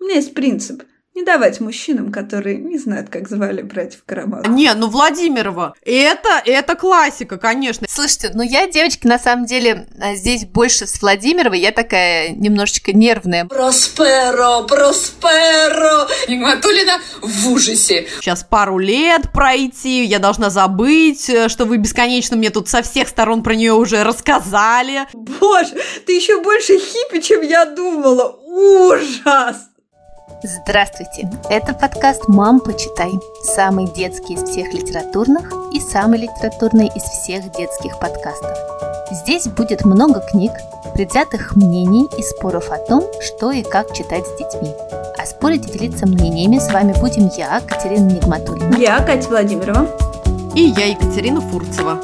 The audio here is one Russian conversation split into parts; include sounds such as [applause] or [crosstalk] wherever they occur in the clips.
У меня есть принцип – не давать мужчинам, которые не знают, как звали братьев Карамазовых. Не, ну Владимирова, это, это классика, конечно. Слушайте, ну я, девочки, на самом деле, а, здесь больше с Владимировой, я такая немножечко нервная. Просперо, Просперо! Нигматулина в ужасе. Сейчас пару лет пройти, я должна забыть, э, что вы бесконечно мне тут со всех сторон про нее уже рассказали. Боже, ты еще больше хиппи, чем я думала. Ужас! Здравствуйте! Это подкаст «Мам, почитай». Самый детский из всех литературных и самый литературный из всех детских подкастов. Здесь будет много книг, предвзятых мнений и споров о том, что и как читать с детьми. А спорить и делиться мнениями с вами будем я, Катерина Нигматуллина. Я, Катя Владимирова. И я, Екатерина Фурцева.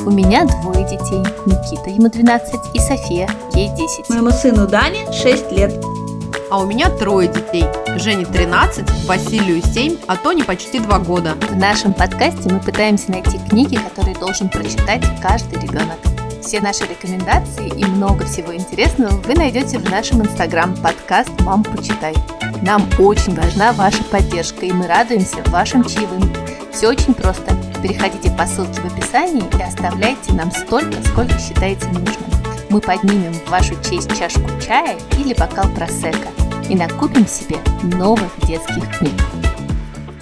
У меня двое детей. Никита, ему 12, и София, ей 10. Моему сыну Дане 6 лет а у меня трое детей. Жене 13, Василию 7, а Тони почти 2 года. В нашем подкасте мы пытаемся найти книги, которые должен прочитать каждый ребенок. Все наши рекомендации и много всего интересного вы найдете в нашем инстаграм подкаст «Мам, почитай». Нам очень важна ваша поддержка, и мы радуемся вашим чаевым. Все очень просто. Переходите по ссылке в описании и оставляйте нам столько, сколько считаете нужным. Мы поднимем в вашу честь чашку чая или бокал просека и накупим себе новых детских книг.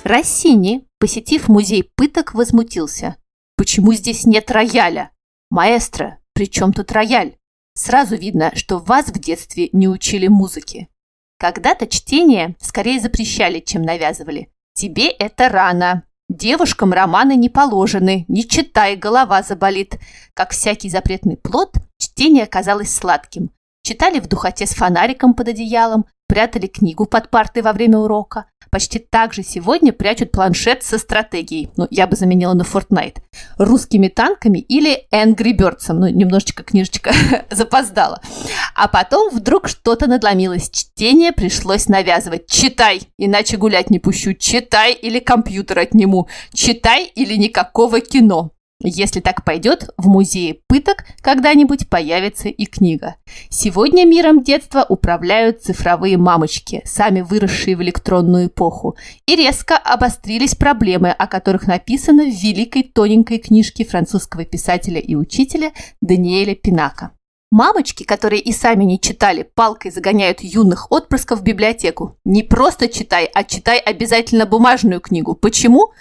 Рассини, посетив музей пыток, возмутился. «Почему здесь нет рояля?» «Маэстро, при чем тут рояль? Сразу видно, что вас в детстве не учили музыке. Когда-то чтение скорее запрещали, чем навязывали. Тебе это рано. Девушкам романы не положены, не читай, голова заболит. Как всякий запретный плод, чтение казалось сладким. Читали в духоте с фонариком под одеялом, прятали книгу под партой во время урока. Почти так же сегодня прячут планшет со стратегией, ну, я бы заменила на Fortnite, русскими танками или Angry Birds, ну, немножечко книжечка [laughs] запоздала. А потом вдруг что-то надломилось, чтение пришлось навязывать. Читай, иначе гулять не пущу, читай или компьютер отниму, читай или никакого кино. Если так пойдет, в музее пыток когда-нибудь появится и книга. Сегодня миром детства управляют цифровые мамочки, сами выросшие в электронную эпоху. И резко обострились проблемы, о которых написано в великой тоненькой книжке французского писателя и учителя Даниэля Пинака. Мамочки, которые и сами не читали, палкой загоняют юных отпрысков в библиотеку. Не просто читай, а читай обязательно бумажную книгу. Почему?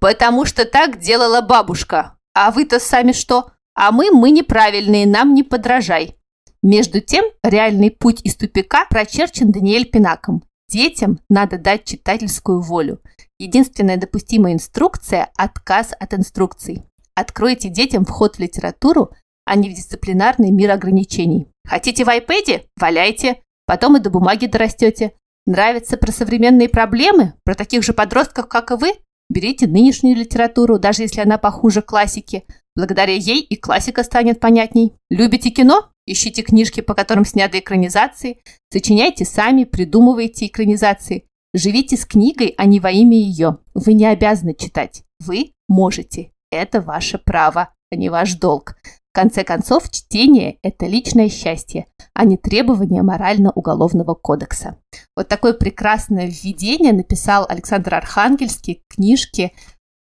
Потому что так делала бабушка. А вы-то сами что? А мы, мы неправильные, нам не подражай. Между тем, реальный путь из тупика прочерчен Даниэль Пинаком. Детям надо дать читательскую волю. Единственная допустимая инструкция – отказ от инструкций. Откройте детям вход в литературу, а не в дисциплинарный мир ограничений. Хотите в iPad? Валяйте. Потом и до бумаги дорастете. Нравится про современные проблемы? Про таких же подростков, как и вы? Берите нынешнюю литературу, даже если она похуже классики. Благодаря ей и классика станет понятней. Любите кино? Ищите книжки, по которым сняты экранизации. Сочиняйте сами, придумывайте экранизации. Живите с книгой, а не во имя ее. Вы не обязаны читать. Вы можете. Это ваше право, а не ваш долг. В конце концов, чтение – это личное счастье, а не требование морально-уголовного кодекса. Вот такое прекрасное введение написал Александр Архангельский к книжке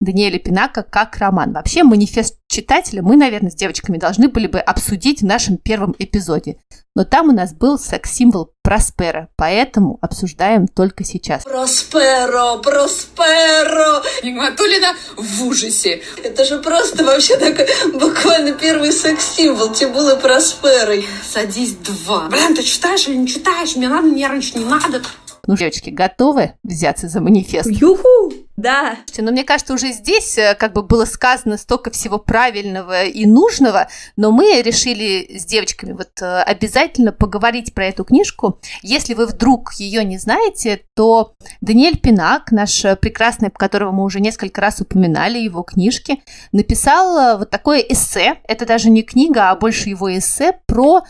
Даниэля Пинака как роман. Вообще, манифест читателя мы, наверное, с девочками должны были бы обсудить в нашем первом эпизоде. Но там у нас был секс-символ Проспера, поэтому обсуждаем только сейчас. Просперо, Просперо! Нигматулина в ужасе. Это же просто вообще такой буквально первый секс-символ Тибулы Просперой. Садись два. Блин, ты читаешь или не читаешь? Мне надо нервничать, не надо. Ну, девочки, готовы взяться за манифест? Юху! Да. Но мне кажется, уже здесь э, как бы было сказано столько всего правильного и нужного, но мы решили с девочками вот э, обязательно поговорить про эту книжку. Если вы вдруг ее не знаете, то Даниэль Пинак, наш прекрасный, которого мы уже несколько раз упоминали, его книжки, написал э, вот такое эссе. Это даже не книга, а больше его эссе про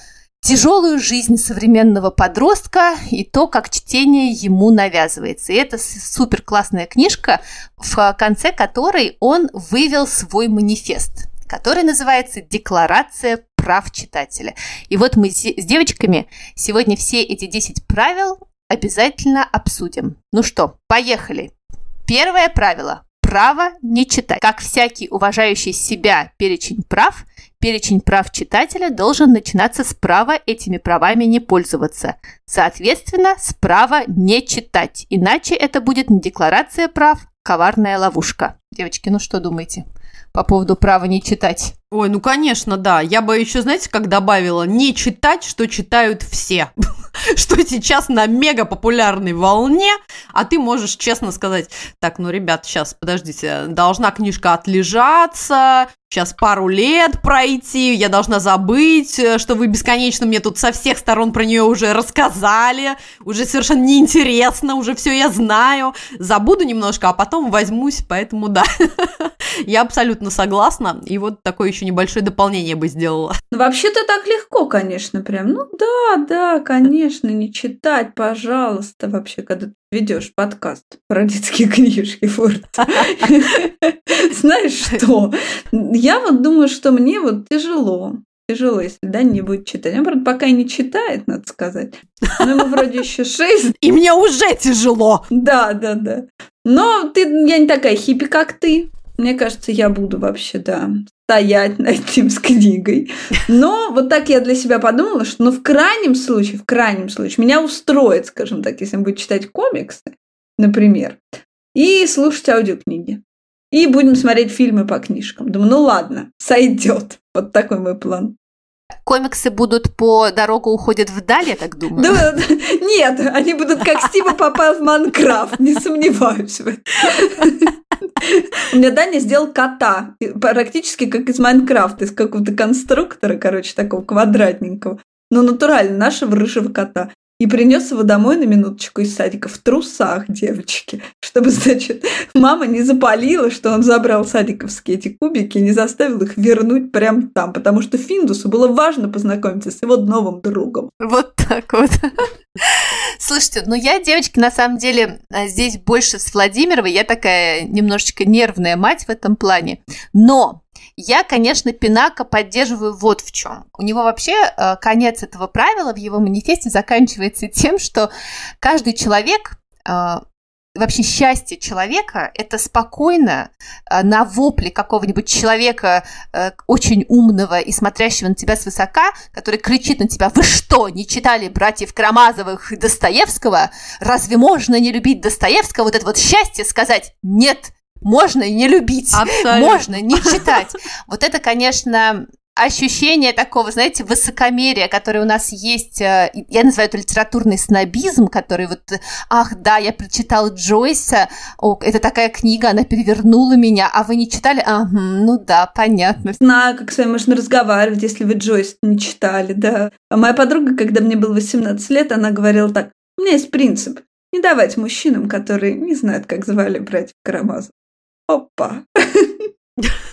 тяжелую жизнь современного подростка и то, как чтение ему навязывается. И это супер классная книжка, в конце которой он вывел свой манифест, который называется «Декларация прав читателя». И вот мы с девочками сегодня все эти 10 правил обязательно обсудим. Ну что, поехали. Первое правило. Право не читать. Как всякий уважающий себя перечень прав, перечень прав читателя должен начинаться с права этими правами не пользоваться. Соответственно, с права не читать. Иначе это будет не декларация прав, коварная ловушка. Девочки, ну что думаете по поводу права не читать? Ой, ну конечно, да. Я бы еще, знаете, как добавила, не читать, что читают все. [laughs] что сейчас на мега популярной волне, а ты можешь честно сказать, так, ну, ребят, сейчас, подождите, должна книжка отлежаться, сейчас пару лет пройти, я должна забыть, что вы бесконечно мне тут со всех сторон про нее уже рассказали, уже совершенно неинтересно, уже все я знаю, забуду немножко, а потом возьмусь, поэтому да, [laughs] я абсолютно согласна, и вот такое еще небольшое дополнение бы сделала. Ну, вообще-то так легко, конечно, прям, ну да, да, конечно, не читать, пожалуйста, вообще, когда ты ведешь подкаст про детские [laughs] книжки, Форд. [laughs] Знаешь что? Я вот думаю, что мне вот тяжело. Тяжело, если да, не будет читать. Он, правда, пока и не читает, надо сказать. Но ему вроде еще шесть. И мне уже тяжело. Да, да, да. Но ты, я не такая хиппи, как ты. Мне кажется, я буду вообще, да, стоять над этим с книгой. Но вот так я для себя подумала, что ну, в крайнем случае, в крайнем случае, меня устроит, скажем так, если он будет читать комиксы, например, и слушать аудиокниги. И будем смотреть фильмы по книжкам. Думаю, ну ладно, сойдет. Вот такой мой план. Комиксы будут по «Дорога уходит вдаль», я так думаю. Да, нет, они будут как Стива попал в Майнкрафт, не сомневаюсь в этом. У меня Даня сделал кота, практически как из Майнкрафта, из какого-то конструктора, короче, такого квадратненького. Но натурально нашего рыжего кота и принес его домой на минуточку из садика в трусах девочки, чтобы, значит, мама не запалила, что он забрал садиковские эти кубики и не заставил их вернуть прямо там, потому что Финдусу было важно познакомиться с его новым другом. Вот так вот. Слушайте, ну я, девочки, на самом деле а, здесь больше с Владимировой, я такая немножечко нервная мать в этом плане, но я, конечно, Пинака поддерживаю вот в чем. У него вообще э, конец этого правила в его манифесте заканчивается тем, что каждый человек э, вообще счастье человека – это спокойно э, на вопле какого-нибудь человека э, очень умного и смотрящего на тебя свысока, который кричит на тебя «Вы что, не читали братьев Карамазовых и Достоевского? Разве можно не любить Достоевского?» Вот это вот счастье сказать «Нет, можно не любить, Абсолютно. можно не читать. Вот это, конечно, ощущение такого, знаете, высокомерия, которое у нас есть, э, я называю это литературный снобизм, который вот, ах, да, я прочитала Джойса, о, это такая книга, она перевернула меня, а вы не читали? Ага, ну да, понятно. Знаю, как с вами можно разговаривать, если вы Джойс не читали, да. А моя подруга, когда мне было 18 лет, она говорила так, у меня есть принцип, не давать мужчинам, которые не знают, как звали братьев Карамазов. Опа. [laughs]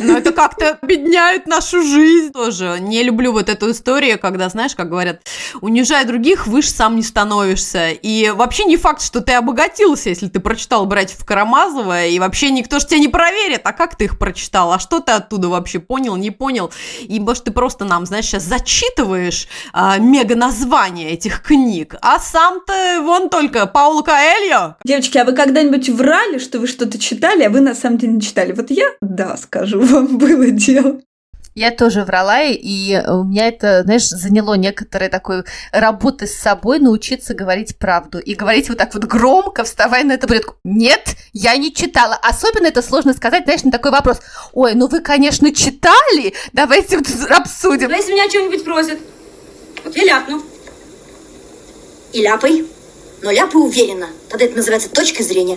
Но это как-то обедняет нашу жизнь тоже. Не люблю вот эту историю, когда, знаешь, как говорят, унижай других, выше сам не становишься. И вообще не факт, что ты обогатился, если ты прочитал «Братьев Карамазова», и вообще никто же тебя не проверит, а как ты их прочитал, а что ты оттуда вообще понял, не понял. И, может, ты просто нам, знаешь, сейчас зачитываешь а, мега-названия этих книг, а сам-то вон только Пауло Каэльо. Девочки, а вы когда-нибудь врали, что вы что-то читали, а вы на самом деле не читали? Вот я, да, скажу скажу [laughs] вам, было дело. Я тоже врала, и у меня это, знаешь, заняло некоторые такой работы с собой научиться говорить правду. И говорить вот так вот громко, вставая на это будет, нет, я не читала. Особенно это сложно сказать, знаешь, на такой вопрос. Ой, ну вы, конечно, читали, давайте вот [laughs] обсудим. Если меня что-нибудь просят? Вот я ляпну. И ляпай. Но ляпай уверенно. Тогда это называется точкой зрения.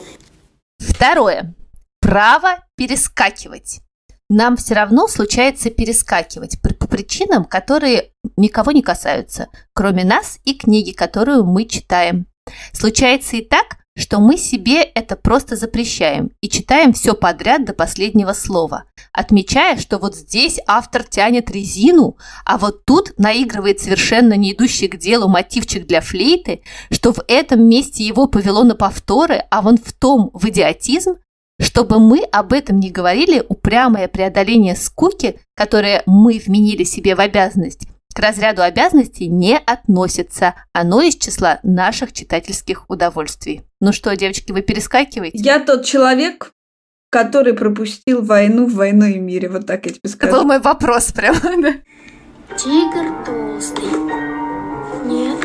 Второе. Право перескакивать нам все равно случается перескакивать по причинам, которые никого не касаются, кроме нас и книги, которую мы читаем. Случается и так, что мы себе это просто запрещаем и читаем все подряд до последнего слова, отмечая, что вот здесь автор тянет резину, а вот тут наигрывает совершенно не идущий к делу мотивчик для флейты, что в этом месте его повело на повторы, а вон в том в идиотизм, чтобы мы об этом не говорили, упрямое преодоление скуки, которое мы вменили себе в обязанность, к разряду обязанностей не относится. Оно из числа наших читательских удовольствий. Ну что, девочки, вы перескакиваете? Я тот человек, который пропустил войну в «Войну и мире». Вот так я тебе скажу. Это был мой вопрос прямо, [laughs] да. Тигр толстый. Нет,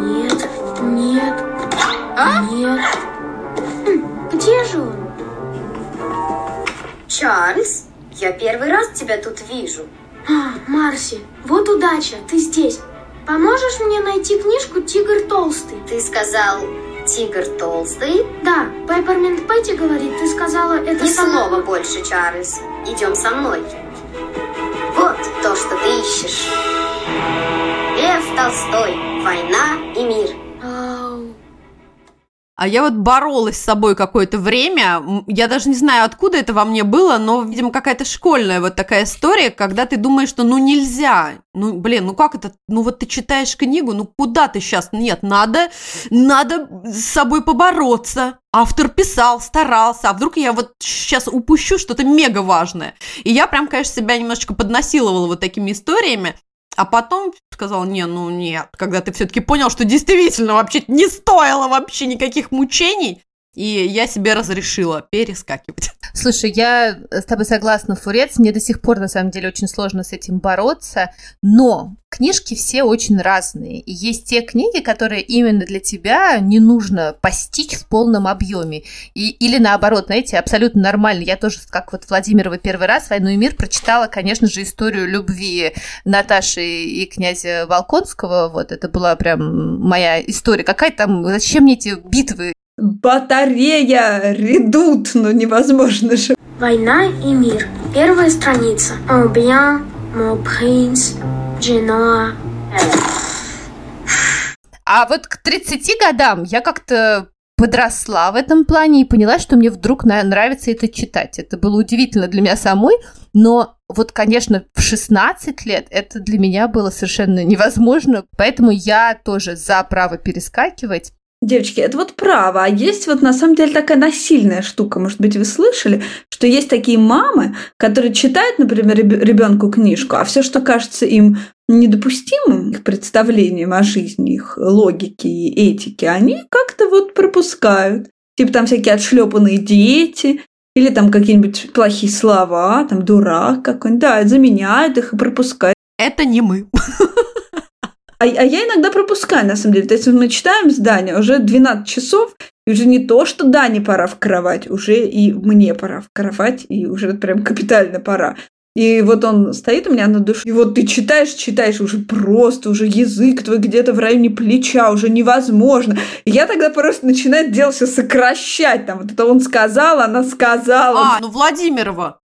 нет, нет, А? нет. Где же он? Чарльз, я первый раз тебя тут вижу. А, Марси, вот удача, ты здесь. Поможешь мне найти книжку «Тигр толстый»? Ты сказал «Тигр толстый». Да, Пепперминт Петти говорит, ты сказала это Ни сама. слова больше, Чарльз. Идем со мной. Вот то, что ты ищешь. Лев Толстой. Война и мир. А я вот боролась с собой какое-то время. Я даже не знаю, откуда это во мне было, но, видимо, какая-то школьная вот такая история, когда ты думаешь, что ну нельзя. Ну, блин, ну как это? Ну вот ты читаешь книгу, ну куда ты сейчас? Нет, надо, надо с собой побороться. Автор писал, старался, а вдруг я вот сейчас упущу что-то мега важное. И я прям, конечно, себя немножечко поднасиловала вот такими историями. А потом сказал, не, ну нет, когда ты все-таки понял, что действительно вообще не стоило вообще никаких мучений, и я себе разрешила перескакивать. Слушай, я с тобой согласна, Фурец. Мне до сих пор, на самом деле, очень сложно с этим бороться. Но книжки все очень разные. И есть те книги, которые именно для тебя не нужно постичь в полном объеме. И, или наоборот, знаете, абсолютно нормально. Я тоже, как вот Владимирова первый раз «Войну и мир» прочитала, конечно же, историю любви Наташи и князя Волконского. Вот это была прям моя история. Какая там... Зачем мне эти битвы? Батарея, редут, ну невозможно же. Война и мир. Первая страница. Oh bien, mon prince, Genoa. А вот к 30 годам я как-то подросла в этом плане и поняла, что мне вдруг нравится это читать. Это было удивительно для меня самой, но вот, конечно, в 16 лет это для меня было совершенно невозможно, поэтому я тоже за право перескакивать. Девочки, это вот право. А есть вот на самом деле такая насильная штука. Может быть, вы слышали, что есть такие мамы, которые читают, например, ребенку книжку, а все, что кажется им недопустимым, их представлением о жизни, их логике и этике, они как-то вот пропускают. Типа там всякие отшлепанные дети, или там какие-нибудь плохие слова, там дурак какой-нибудь, да, заменяют их и пропускают. Это не мы. [laughs] А, а я иногда пропускаю, на самом деле. То есть мы читаем здание, уже 12 часов, и уже не то, что Дане пора в кровать, уже и мне пора в кровать, и уже прям капитально пора. И вот он стоит у меня на душе, и вот ты читаешь, читаешь, уже просто, уже язык твой где-то в районе плеча, уже невозможно. И я тогда просто начинаю дело все сокращать, там, вот это он сказал, она сказала. А, ну Владимирова.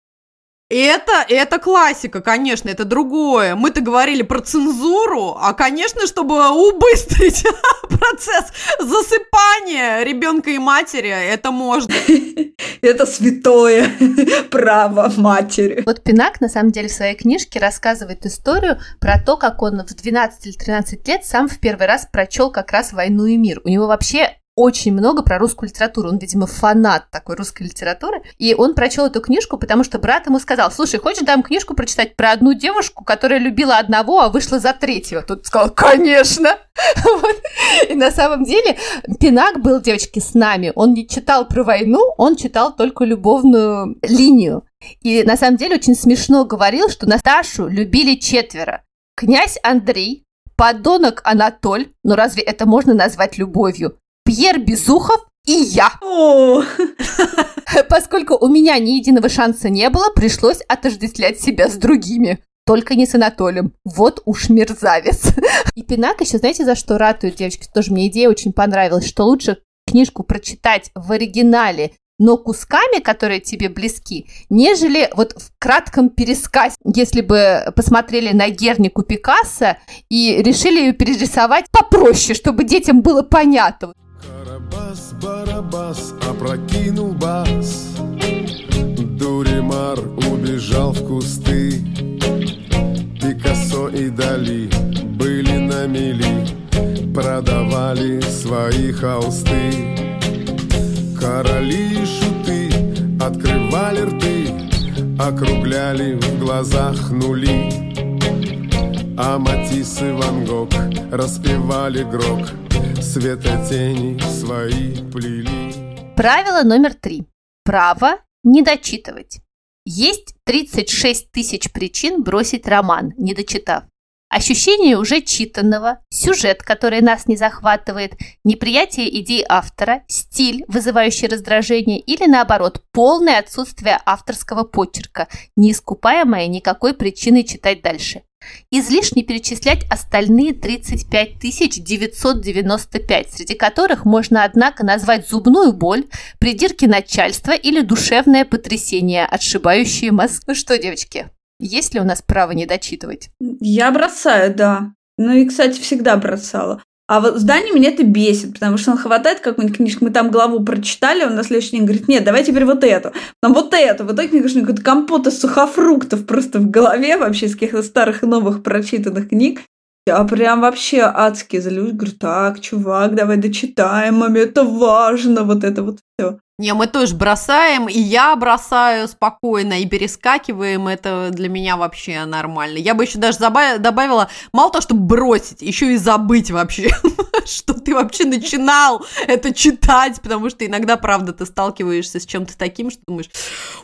Это, это классика, конечно, это другое. Мы-то говорили про цензуру, а, конечно, чтобы убыстрить [laughs] процесс засыпания ребенка и матери, это можно. [laughs] Это святое [laughs] право матери. Вот Пинак, на самом деле, в своей книжке рассказывает историю про то, как он в 12 или 13 лет сам в первый раз прочел как раз «Войну и мир». У него вообще очень много про русскую литературу. Он, видимо, фанат такой русской литературы. И он прочел эту книжку, потому что брат ему сказал, слушай, хочешь дам книжку прочитать про одну девушку, которая любила одного, а вышла за третьего? Тут сказал, конечно! [laughs] И на самом деле Пинак был, девочки, с нами. Он не читал про войну, он читал только любовную линию. И на самом деле очень смешно говорил, что Наташу любили четверо. Князь Андрей, подонок Анатоль, ну разве это можно назвать любовью? Пьер Безухов и я. [laughs] Поскольку у меня ни единого шанса не было, пришлось отождествлять себя с другими. Только не с Анатолием. Вот уж мерзавец. [laughs] И Пинак еще, знаете, за что ратует, девочки? Тоже мне идея очень понравилась, что лучше книжку прочитать в оригинале, но кусками, которые тебе близки, нежели вот в кратком пересказе. Если бы посмотрели на Гернику Пикассо и решили ее перерисовать попроще, чтобы детям было понятно. Карабас, барабас, опрокинул бас. Дуримар убежал в кусты. Пикассо и Дали были на мели. Продавали свои холсты. Короли и шуты открывали рты Округляли в глазах нули. А Матисс и Ван Гог распевали грок Света тени свои плели Правило номер три. Право не дочитывать. Есть 36 тысяч причин бросить роман, не дочитав. Ощущение уже читанного, сюжет, который нас не захватывает, неприятие идей автора, стиль, вызывающий раздражение или, наоборот, полное отсутствие авторского почерка, не искупаемое никакой причиной читать дальше. Излишне перечислять остальные 35 995, среди которых можно, однако, назвать зубную боль, придирки начальства или душевное потрясение, отшибающие мозг. Ну что, девочки, есть ли у нас право не дочитывать? Я бросаю, да. Ну и, кстати, всегда бросала. А вот здание меня это бесит, потому что он хватает какую-нибудь книжку, мы там главу прочитали, он на следующий день говорит, нет, давай теперь вот эту, потом вот эту. В итоге, мне кажется, какой-то компот из сухофруктов просто в голове вообще из каких-то старых и новых прочитанных книг. Я прям вообще адски злюсь, говорю, так, чувак, давай дочитаем, маме, это важно, вот это вот все. Не, мы тоже бросаем, и я бросаю спокойно, и перескакиваем, это для меня вообще нормально. Я бы еще даже добавила, мало того, чтобы бросить, еще и забыть вообще, [laughs] что ты вообще начинал это читать, потому что иногда, правда, ты сталкиваешься с чем-то таким, что думаешь,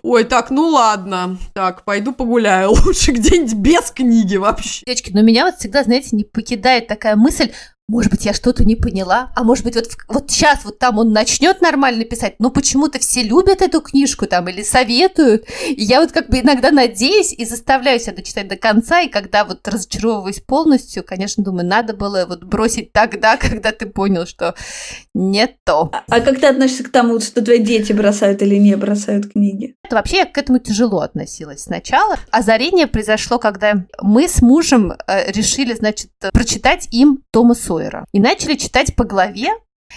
ой, так, ну ладно, так, пойду погуляю, [laughs] лучше где-нибудь без книги вообще. Девочки, но меня вот всегда, знаете, не покидает такая мысль, может быть, я что-то не поняла, а может быть, вот, вот сейчас вот там он начнет нормально писать, но почему-то все любят эту книжку там или советуют. И я вот как бы иногда надеюсь и заставляю себя дочитать до конца, и когда вот разочаровываюсь полностью, конечно, думаю, надо было вот бросить тогда, [laughs] когда ты понял, что не то. А, а как ты относишься к тому, что твои дети бросают или не бросают книги? Это вообще я к этому тяжело относилась сначала. Озарение произошло, когда мы с мужем э, решили, значит, прочитать им Тома Сойера. Сойера. И начали читать по главе,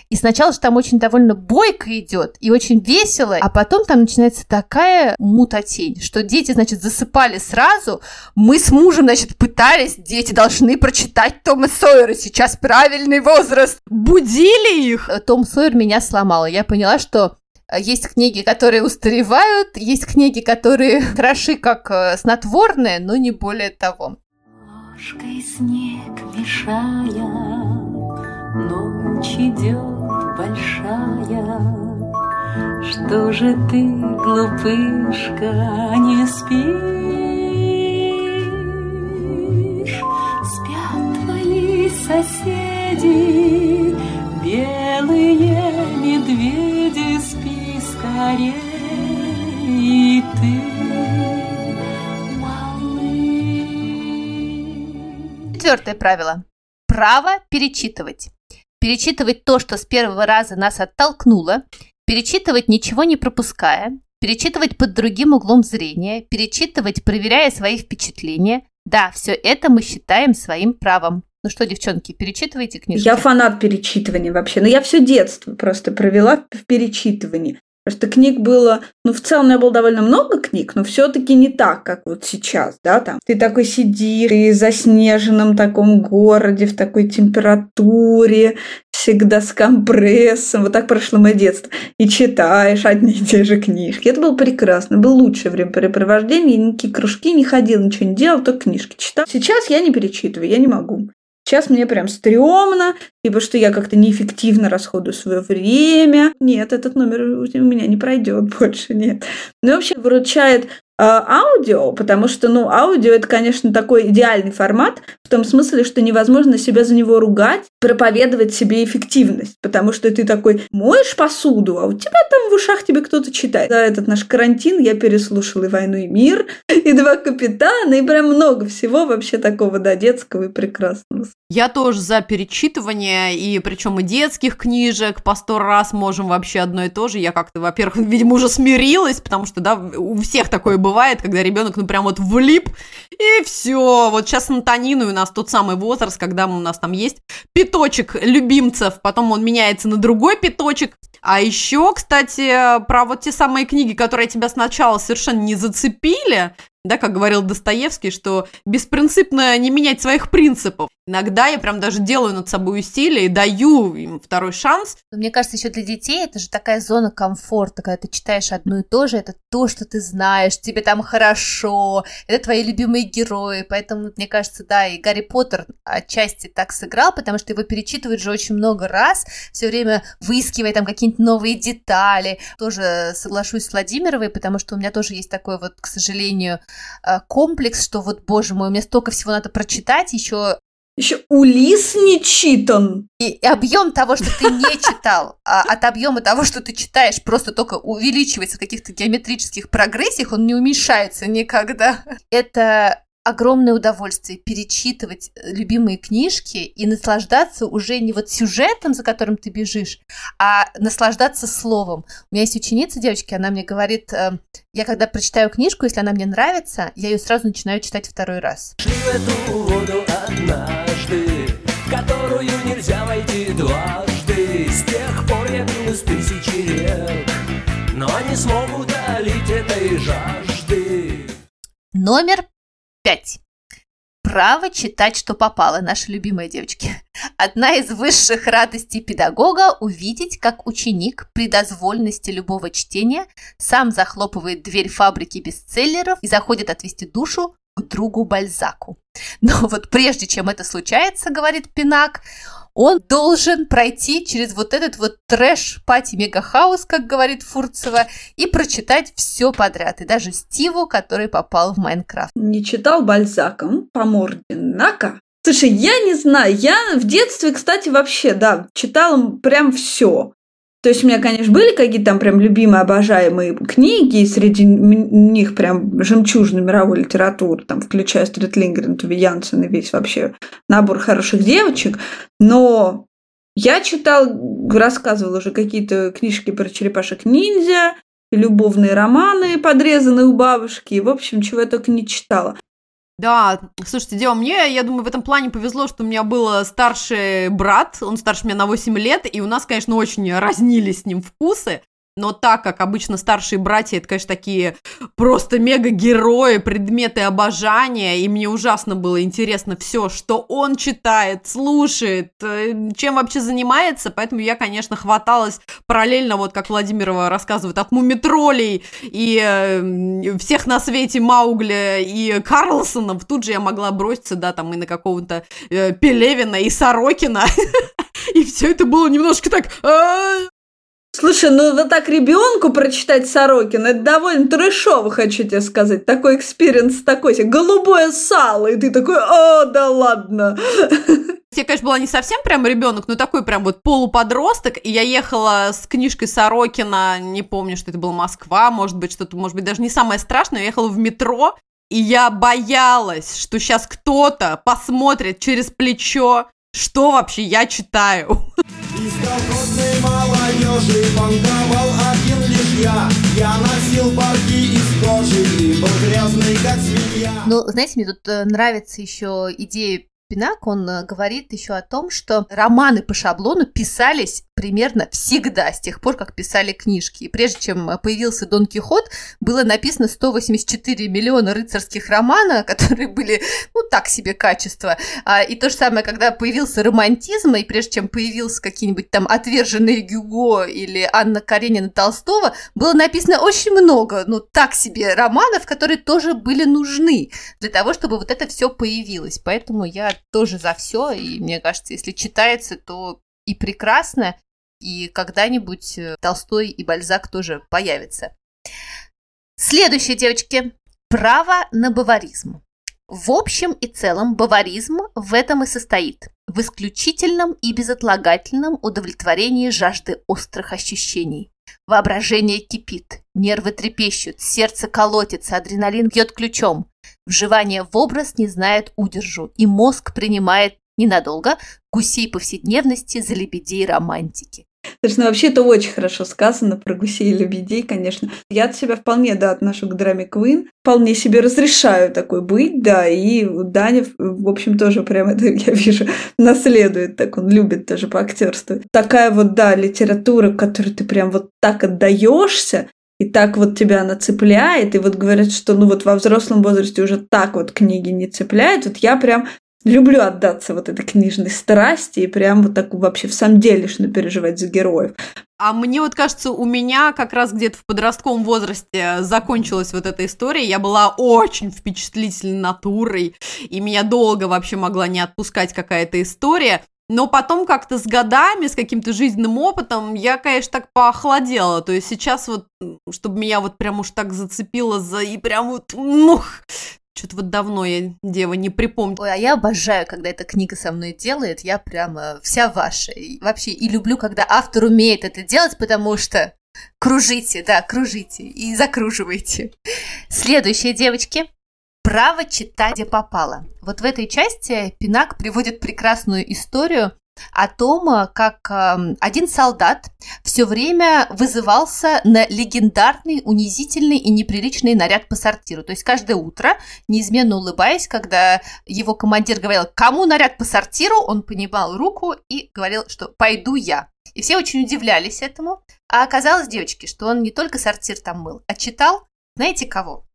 и сначала же там очень довольно бойко идет и очень весело, а потом там начинается такая мутатень, что дети, значит, засыпали сразу. Мы с мужем, значит, пытались, дети должны прочитать Тома Сойера, сейчас правильный возраст. Будили их. Том Сойер меня сломал. Я поняла, что э, есть книги, которые устаревают, есть книги, которые [laughs] хороши как э, снотворные, но не более того. Ложкой снег мешая, Ночь идет большая. Что же ты, глупышка, не спишь? Спят твои соседи, Белые медведи, спи скорее, Четвертое правило. Право перечитывать. Перечитывать то, что с первого раза нас оттолкнуло, перечитывать ничего не пропуская, перечитывать под другим углом зрения, перечитывать, проверяя свои впечатления. Да, все это мы считаем своим правом. Ну что, девчонки, перечитывайте книжки? Я фанат перечитывания вообще. Но я все детство просто провела в перечитывании. Потому что книг было, ну, в целом у меня было довольно много книг, но все-таки не так, как вот сейчас, да, там. Ты такой сидишь, ты в заснеженном таком городе, в такой температуре, всегда с компрессом. Вот так прошло мое детство. И читаешь одни и те же книжки. Это было прекрасно. Было лучшее времяпрепровождение. Я никакие кружки не ходил, ничего не делал, только книжки читал. Сейчас я не перечитываю, я не могу. Сейчас мне прям стрёмно, типа, что я как-то неэффективно расходую свое время. Нет, этот номер у меня не пройдет [laughs] больше, нет. Ну, вообще, выручает аудио, потому что, ну, аудио это, конечно, такой идеальный формат, в том смысле, что невозможно себя за него ругать, проповедовать себе эффективность, потому что ты такой моешь посуду, а у тебя там в ушах тебе кто-то читает. За этот наш карантин я переслушала и «Войну и мир», [laughs] и «Два капитана», и прям много всего вообще такого, да, детского и прекрасного. Я тоже за перечитывание, и причем и детских книжек по сто раз можем вообще одно и то же. Я как-то, во-первых, [laughs] видимо, уже смирилась, потому что, да, у всех такое бывает, когда ребенок, ну, прям вот влип, и все. Вот сейчас Антонину у нас тот самый возраст, когда у нас там есть пяточек любимцев, потом он меняется на другой пяточек. А еще, кстати, про вот те самые книги, которые тебя сначала совершенно не зацепили, да, как говорил Достоевский, что беспринципно не менять своих принципов. Иногда я прям даже делаю над собой усилия и даю им второй шанс. Мне кажется, еще для детей это же такая зона комфорта, когда ты читаешь одно и то же, это то, что ты знаешь, тебе там хорошо, это твои любимые герои, поэтому, мне кажется, да, и Гарри Поттер отчасти так сыграл, потому что его перечитывают же очень много раз, все время выискивая там какие-нибудь новые детали. Тоже соглашусь с Владимировой, потому что у меня тоже есть такой вот, к сожалению, комплекс, что вот, боже мой, у меня столько всего надо прочитать, еще еще Улис не читан. И, и объем того, что ты не читал, [laughs] а от объема того, что ты читаешь, просто только увеличивается в каких-то геометрических прогрессиях, он не уменьшается никогда. [laughs] Это огромное удовольствие перечитывать э, любимые книжки и наслаждаться уже не вот сюжетом, за которым ты бежишь, а наслаждаться словом. У меня есть ученица, девочки, она мне говорит, э, я когда прочитаю книжку, если она мне нравится, я ее сразу начинаю читать второй раз. Шли в эту воду однажды, которую нельзя войти дважды. С тех пор я пил из тысячи рек, но они смогут долить этой жажды. Номер 5. Право читать, что попало, наши любимые девочки. Одна из высших радостей педагога – увидеть, как ученик при дозвольности любого чтения сам захлопывает дверь фабрики бестселлеров и заходит отвести душу к другу Бальзаку. Но вот прежде чем это случается, говорит Пинак, он должен пройти через вот этот вот трэш пати мегахаус, как говорит Фурцева, и прочитать все подряд, и даже Стиву, который попал в Майнкрафт. Не читал Бальзаком по морде Нака? Слушай, я не знаю, я в детстве, кстати, вообще, да, читала прям все. То есть у меня, конечно, были какие-то там прям любимые, обожаемые книги, и среди них прям жемчужина мировой литературы, там, включая Стрит Лингрен, Туви Янсен и весь вообще набор хороших девочек. Но я читал, рассказывала уже какие-то книжки про черепашек-ниндзя, любовные романы, подрезанные у бабушки. В общем, чего я только не читала. Да, слушайте, Дева, мне, я думаю, в этом плане повезло, что у меня был старший брат, он старше меня на 8 лет, и у нас, конечно, очень разнились с ним вкусы. Но так как обычно старшие братья, это, конечно, такие просто мега-герои, предметы обожания, и мне ужасно было интересно все, что он читает, слушает, э, чем вообще занимается, поэтому я, конечно, хваталась параллельно, вот как Владимирова рассказывает, от муми-троллей и э, всех на свете Маугли и Карлсонов, тут же я могла броситься, да, там и на какого-то э, Пелевина и Сорокина, [laughs] и все это было немножко так... «А, Слушай, ну вот так ребенку прочитать Сорокина, это довольно трэшово, хочу тебе сказать. Такой experience такой себе. Голубое сало, и ты такой, о, да ладно. [laughs] Я, конечно, была не совсем прям ребенок, но такой прям вот полуподросток, и я ехала с книжкой Сорокина, не помню, что это была Москва, может быть, что-то, может быть, даже не самое страшное, я ехала в метро, и я боялась, что сейчас кто-то посмотрит через плечо, что вообще я читаю. Из молодежи банковал один лишь я. Я носил парки из кожи и был грязный, как свинья. Ну, знаете, мне тут э, нравится еще идея Пинак, он э, говорит еще о том, что романы по шаблону писались примерно всегда, с тех пор, как писали книжки. И прежде чем э, появился Дон Кихот, было написано 184 миллиона рыцарских романов, [laughs] которые были, ну, так себе качество. А, и то же самое, когда появился романтизм, и прежде чем появился какие-нибудь там отверженные Гюго или Анна Каренина Толстого, было написано очень много, ну, так себе романов, которые тоже были нужны для того, чтобы вот это все появилось. Поэтому я тоже за все, и мне кажется, если читается, то и прекрасно, и когда-нибудь э, Толстой и Бальзак тоже появятся. Следующее, девочки, право на баваризм. В общем и целом баваризм в этом и состоит. В исключительном и безотлагательном удовлетворении жажды острых ощущений. Воображение кипит, нервы трепещут, сердце колотится, адреналин бьет ключом. Вживание в образ не знает удержу, и мозг принимает ненадолго гусей повседневности за лебедей романтики. Слушай, ну вообще это очень хорошо сказано про гусей и лебедей, конечно. Я от себя вполне, да, отношу к драме Квин. Вполне себе разрешаю такой быть, да, и Даня, в общем, тоже прям это, [laughs] я вижу, наследует, так он любит тоже по актерству. Такая вот, да, литература, которой ты прям вот так отдаешься, и так вот тебя она цепляет, и вот говорят, что ну вот во взрослом возрасте уже так вот книги не цепляют, вот я прям люблю отдаться вот этой книжной страсти и прям вот так вообще в самом делешно переживать за героев. А мне вот кажется, у меня как раз где-то в подростковом возрасте закончилась вот эта история. Я была очень впечатлительной натурой, и меня долго вообще могла не отпускать какая-то история. Но потом как-то с годами, с каким-то жизненным опытом, я, конечно, так поохладела. То есть сейчас вот, чтобы меня вот прям уж так зацепило за... И прям вот, мух, что-то вот давно я, дева, не припомню. Ой, а я обожаю, когда эта книга со мной делает. Я прямо вся ваша. И вообще, и люблю, когда автор умеет это делать, потому что кружите, да, кружите и закруживайте. Следующие девочки. Право читать, где попало. Вот в этой части Пинак приводит прекрасную историю о том, как э, один солдат все время вызывался на легендарный, унизительный и неприличный наряд по сортиру. То есть каждое утро, неизменно улыбаясь, когда его командир говорил, кому наряд по сортиру, он понимал руку и говорил, что пойду я. И все очень удивлялись этому. А оказалось, девочки, что он не только сортир там мыл, а читал, знаете кого?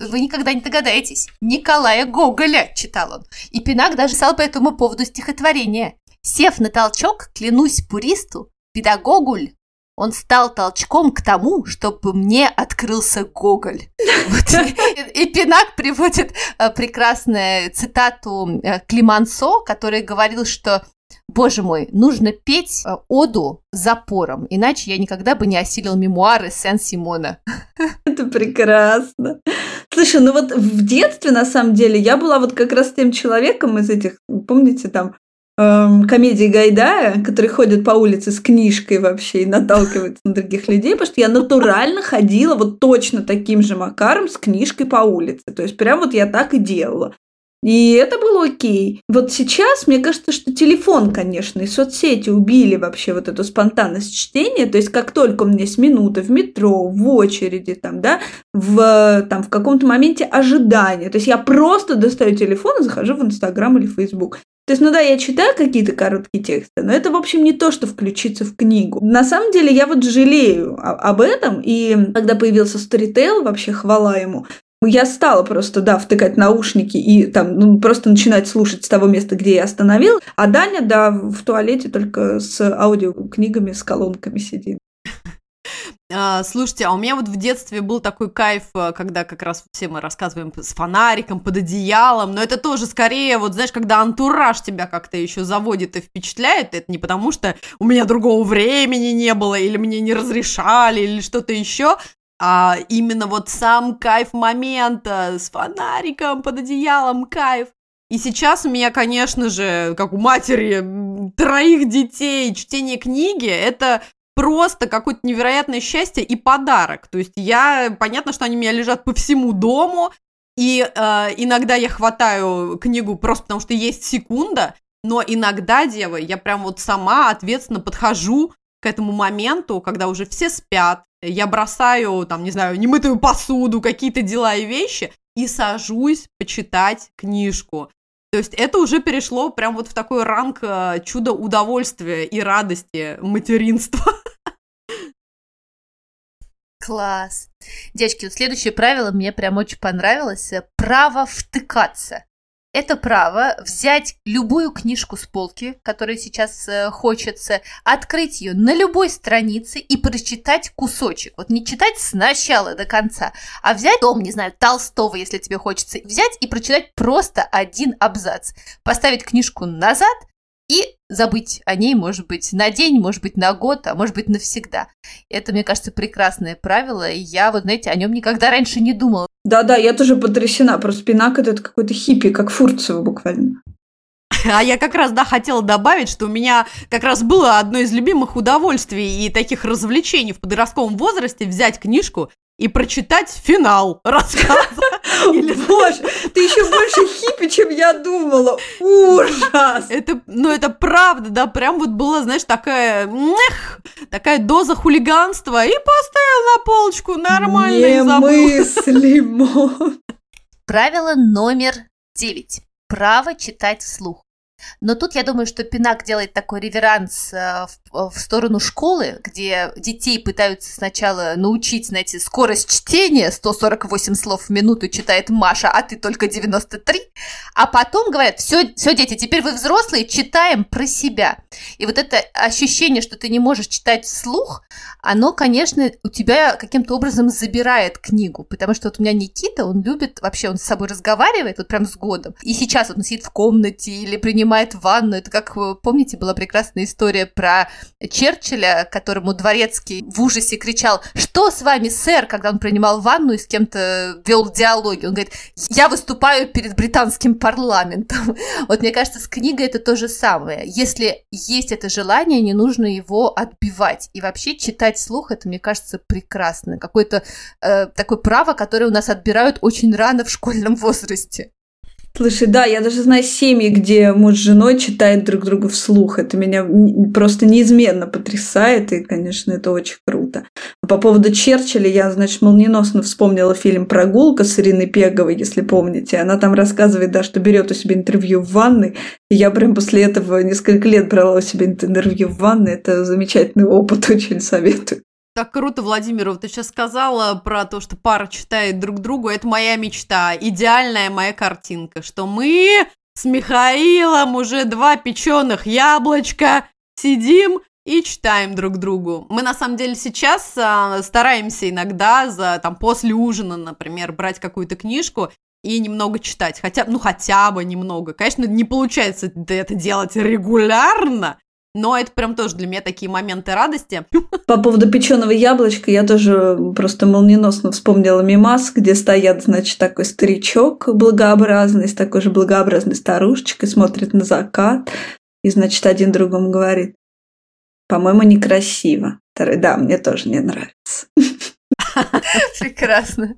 Вы никогда не догадаетесь. Николая Гоголя читал он. И Пинак даже писал по этому поводу стихотворение. Сев на толчок, клянусь пуристу, педагогуль, он стал толчком к тому, чтобы мне открылся Гоголь. [laughs] И Пинак приводит э, прекрасную цитату э, Климансо, который говорил, что Боже мой, нужно петь э, оду запором, иначе я никогда бы не осилил мемуары Сен-Симона. Это прекрасно. Слушай, ну вот в детстве, на самом деле, я была вот как раз тем человеком из этих, помните, там, эм, комедии Гайдая, который ходит по улице с книжкой вообще и наталкивается на других людей, потому что я натурально ходила вот точно таким же макаром с книжкой по улице. То есть прям вот я так и делала. И это было окей. Вот сейчас, мне кажется, что телефон, конечно, и соцсети убили вообще вот эту спонтанность чтения. То есть, как только у меня есть минута в метро, в очереди, там, да, в, там, в каком-то моменте ожидания. То есть, я просто достаю телефон и захожу в Инстаграм или Фейсбук. То есть, ну да, я читаю какие-то короткие тексты, но это, в общем, не то, что включиться в книгу. На самом деле, я вот жалею об этом, и когда появился Storytel, вообще хвала ему, я стала просто, да, втыкать наушники и там, ну, просто начинать слушать с того места, где я остановил. А Даня, да, в туалете только с аудиокнигами, с колонками сидит. [laughs] А, слушайте, а у меня вот в детстве был такой кайф, э, когда как раз все мы рассказываем с фонариком, под одеялом, но это тоже скорее, вот знаешь, когда антураж тебя как-то еще заводит и впечатляет, это не потому что у меня другого времени не было, или мне не разрешали, или что-то еще, а именно вот сам кайф момента с фонариком под одеялом, кайф. И сейчас у меня, конечно же, как у матери троих детей, чтение книги – это просто какое-то невероятное счастье и подарок. То есть я, понятно, что они у меня лежат по всему дому, и э, иногда я хватаю книгу просто потому, что есть секунда, но иногда, дева, я прям вот сама ответственно подхожу к этому моменту, когда уже все спят, я бросаю, там, не знаю, немытую посуду, какие-то дела и вещи, и сажусь почитать книжку. То есть это уже перешло прям вот в такой ранг э, чудо удовольствия и радости материнства. [laughs] Класс. Девочки, вот следующее правило мне прям очень понравилось. Право втыкаться. Это право взять любую книжку с полки, которая сейчас э, хочется, открыть ее на любой странице и прочитать кусочек. Вот не читать с начала до конца, а взять том, не знаю, Толстого, если тебе хочется, взять и прочитать просто один абзац. Поставить книжку назад и забыть о ней, может быть, на день, может быть, на год, а может быть, навсегда. Это, мне кажется, прекрасное правило, и я, вот, знаете, о нем никогда раньше не думала. Да-да, я тоже потрясена. Просто Пинак это какой-то хиппи, как Фурцева буквально. [laughs] А я как раз, да, хотела добавить, что у меня как раз было одно из любимых удовольствий и таких развлечений в подростковом возрасте взять книжку и прочитать финал [laughs] рассказа. Или, боже, ты еще больше хиппи, чем я думала. Ужас! Это, ну, это правда, да, прям вот была, знаешь, такая, эх, такая доза хулиганства и поставил на полочку, нормально Немыслимо. Правило номер девять. Право читать вслух. Но тут я думаю, что Пинак делает такой реверанс э, в в сторону школы, где детей пытаются сначала научить, знаете, скорость чтения, 148 слов в минуту читает Маша, а ты только 93, а потом говорят, все, все, дети, теперь вы взрослые, читаем про себя. И вот это ощущение, что ты не можешь читать вслух, оно, конечно, у тебя каким-то образом забирает книгу, потому что вот у меня Никита, он любит, вообще он с собой разговаривает, вот прям с годом, и сейчас вот он сидит в комнате или принимает ванну, это как, помните, была прекрасная история про Черчилля, которому Дворецкий в ужасе кричал, что с вами, сэр, когда он принимал ванну и с кем-то вел диалоги, он говорит, я выступаю перед британским парламентом. [laughs] Вот мне кажется, с книгой это то же самое. Если есть это желание, не нужно его отбивать. И вообще читать слух, это, мне кажется, прекрасно. Какое-то э, такое право, которое у нас отбирают очень рано в школьном возрасте. Слушай, да, я даже знаю семьи, где муж с женой читают друг друга вслух. Это меня просто неизменно потрясает, и, конечно, это очень круто. А по поводу Черчилля, я, значит, молниеносно вспомнила фильм «Прогулка» с Ириной Пеговой, если помните. Она там рассказывает, да, что берет у себя интервью в ванной. И я прям после этого несколько лет брала у себя интервью в ванной. Это замечательный опыт, [laughs] очень советую. Так круто, Владимир, вот ты сейчас сказала про то, что пара читает друг другу. Это моя мечта, идеальная моя картинка, что мы с Михаилом уже два печеных яблочка сидим и читаем друг другу. Мы на самом деле сейчас а, стараемся иногда за там после ужина, например, брать какую-то книжку и немного читать, хотя ну хотя бы немного. Конечно, не получается это делать регулярно, но это прям тоже для меня такие моменты радости. По поводу печеного яблочка я тоже просто молниеносно вспомнила мимас, где стоят, значит, такой старичок благообразный с такой же благообразной старушечкой, смотрит на закат, и, значит, один другому говорит, по-моему, некрасиво. Второй, да, мне тоже не нравится. [laughs] Прекрасно.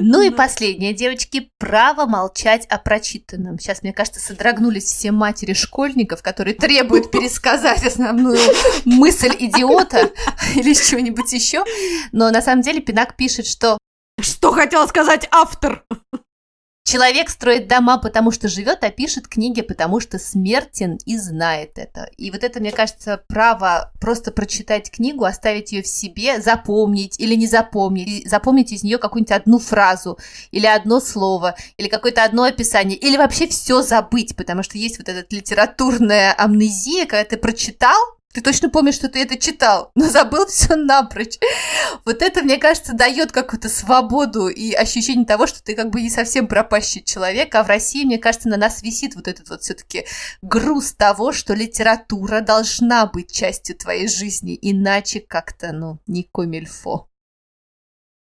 Ну и последнее, девочки, право молчать о прочитанном. Сейчас, мне кажется, содрогнулись все матери школьников, которые требуют [laughs] пересказать основную мысль идиота или чего-нибудь еще. Но на самом деле Пинак пишет, что... Что хотел сказать автор? Человек строит дома, потому что живет, а пишет книги, потому что смертен и знает это. И вот это, мне кажется, право просто прочитать книгу, оставить ее в себе, запомнить или не запомнить, запомнить из нее какую-нибудь одну фразу, или одно слово, или какое-то одно описание, или вообще все забыть, потому что есть вот эта литературная амнезия, когда ты прочитал, ты точно помнишь, что ты это читал, но забыл все напрочь. Вот это, мне кажется, дает какую-то свободу и ощущение того, что ты как бы не совсем пропащий человек, а в России, мне кажется, на нас висит вот этот вот все-таки груз того, что литература должна быть частью твоей жизни, иначе как-то, ну, не комильфо.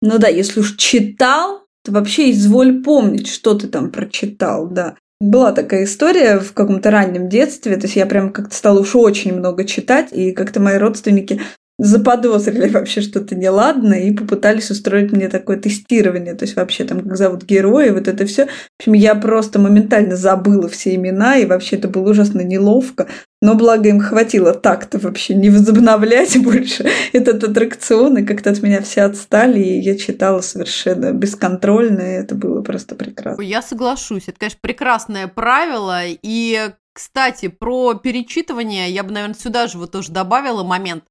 Ну да, если уж читал, то вообще изволь помнить, что ты там прочитал, да. Была такая история в каком-то раннем детстве, то есть я прям как-то стала уж очень много читать, и как-то мои родственники заподозрили вообще что-то неладное и попытались устроить мне такое тестирование, то есть вообще там как зовут герои, вот это все. В общем, я просто моментально забыла все имена, и вообще это было ужасно неловко, но благо им хватило так-то вообще не возобновлять [laughs] больше этот аттракцион, и как-то от меня все отстали, и я читала совершенно бесконтрольно, и это было просто прекрасно. Я соглашусь, это, конечно, прекрасное правило, и кстати, про перечитывание я бы, наверное, сюда же вот тоже добавила момент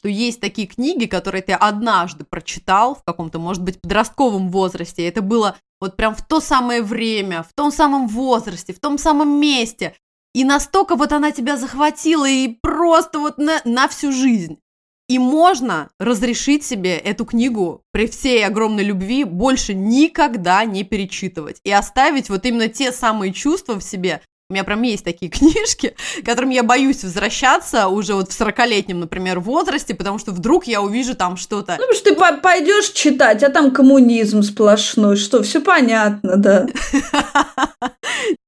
что есть такие книги, которые ты однажды прочитал в каком-то, может быть, подростковом возрасте. Это было вот прям в то самое время, в том самом возрасте, в том самом месте. И настолько вот она тебя захватила и просто вот на, на всю жизнь. И можно разрешить себе эту книгу при всей огромной любви больше никогда не перечитывать и оставить вот именно те самые чувства в себе, у меня прям есть такие [laughs] книжки, к которым я боюсь возвращаться уже вот в 40-летнем, например, возрасте, потому что вдруг я увижу там что-то. Ну, потому что ты пойдешь читать, а там коммунизм сплошной, что все понятно, да. [laughs]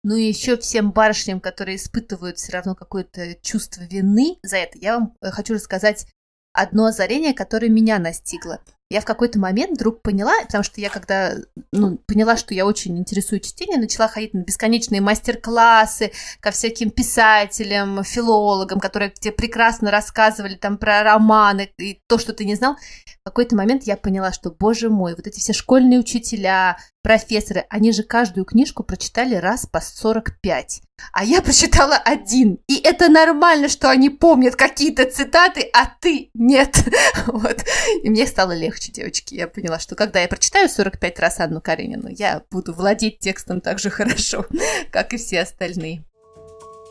Ну и еще всем барышням, которые испытывают все равно какое-то чувство вины за это, я вам э, хочу рассказать одно озарение, которое меня настигло я в какой-то момент вдруг поняла, потому что я когда ну, поняла, что я очень интересуюсь чтением, начала ходить на бесконечные мастер-классы ко всяким писателям, филологам, которые тебе прекрасно рассказывали там про романы и то, что ты не знал. В какой-то момент я поняла, что, боже мой, вот эти все школьные учителя, профессоры, они же каждую книжку прочитали раз по 45. А я прочитала один. И это нормально, что они помнят какие-то цитаты, а ты нет. [laughs] Вот. И мне стало легче, девочки. Я поняла, что когда я прочитаю 45 раз Анну Каренину, я буду владеть текстом так же [laughs] хорошо, как и все остальные.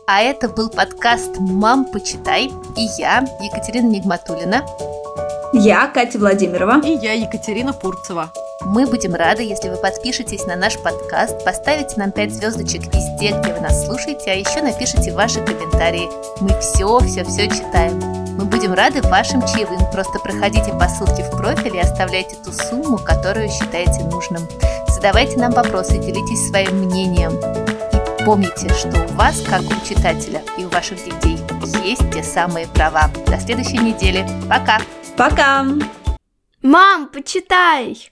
А это был подкаст «Мам, почитай» и я, Екатерина Нигматулина. Я, Катя Владимирова. И я, Екатерина Пурцева. Мы будем рады, если вы подпишетесь на наш подкаст, поставите нам 5 звездочек везде, где вы нас слушаете, а еще напишите ваши комментарии. Мы все-все-все читаем. Мы будем рады вашим чаевым. Просто проходите по ссылке в профиле и оставляйте ту сумму, которую считаете нужным. Задавайте нам вопросы, делитесь своим мнением. И помните, что у вас, как у читателя и у ваших детей, есть те самые права. До следующей недели. Пока! Пока! Мам, почитай!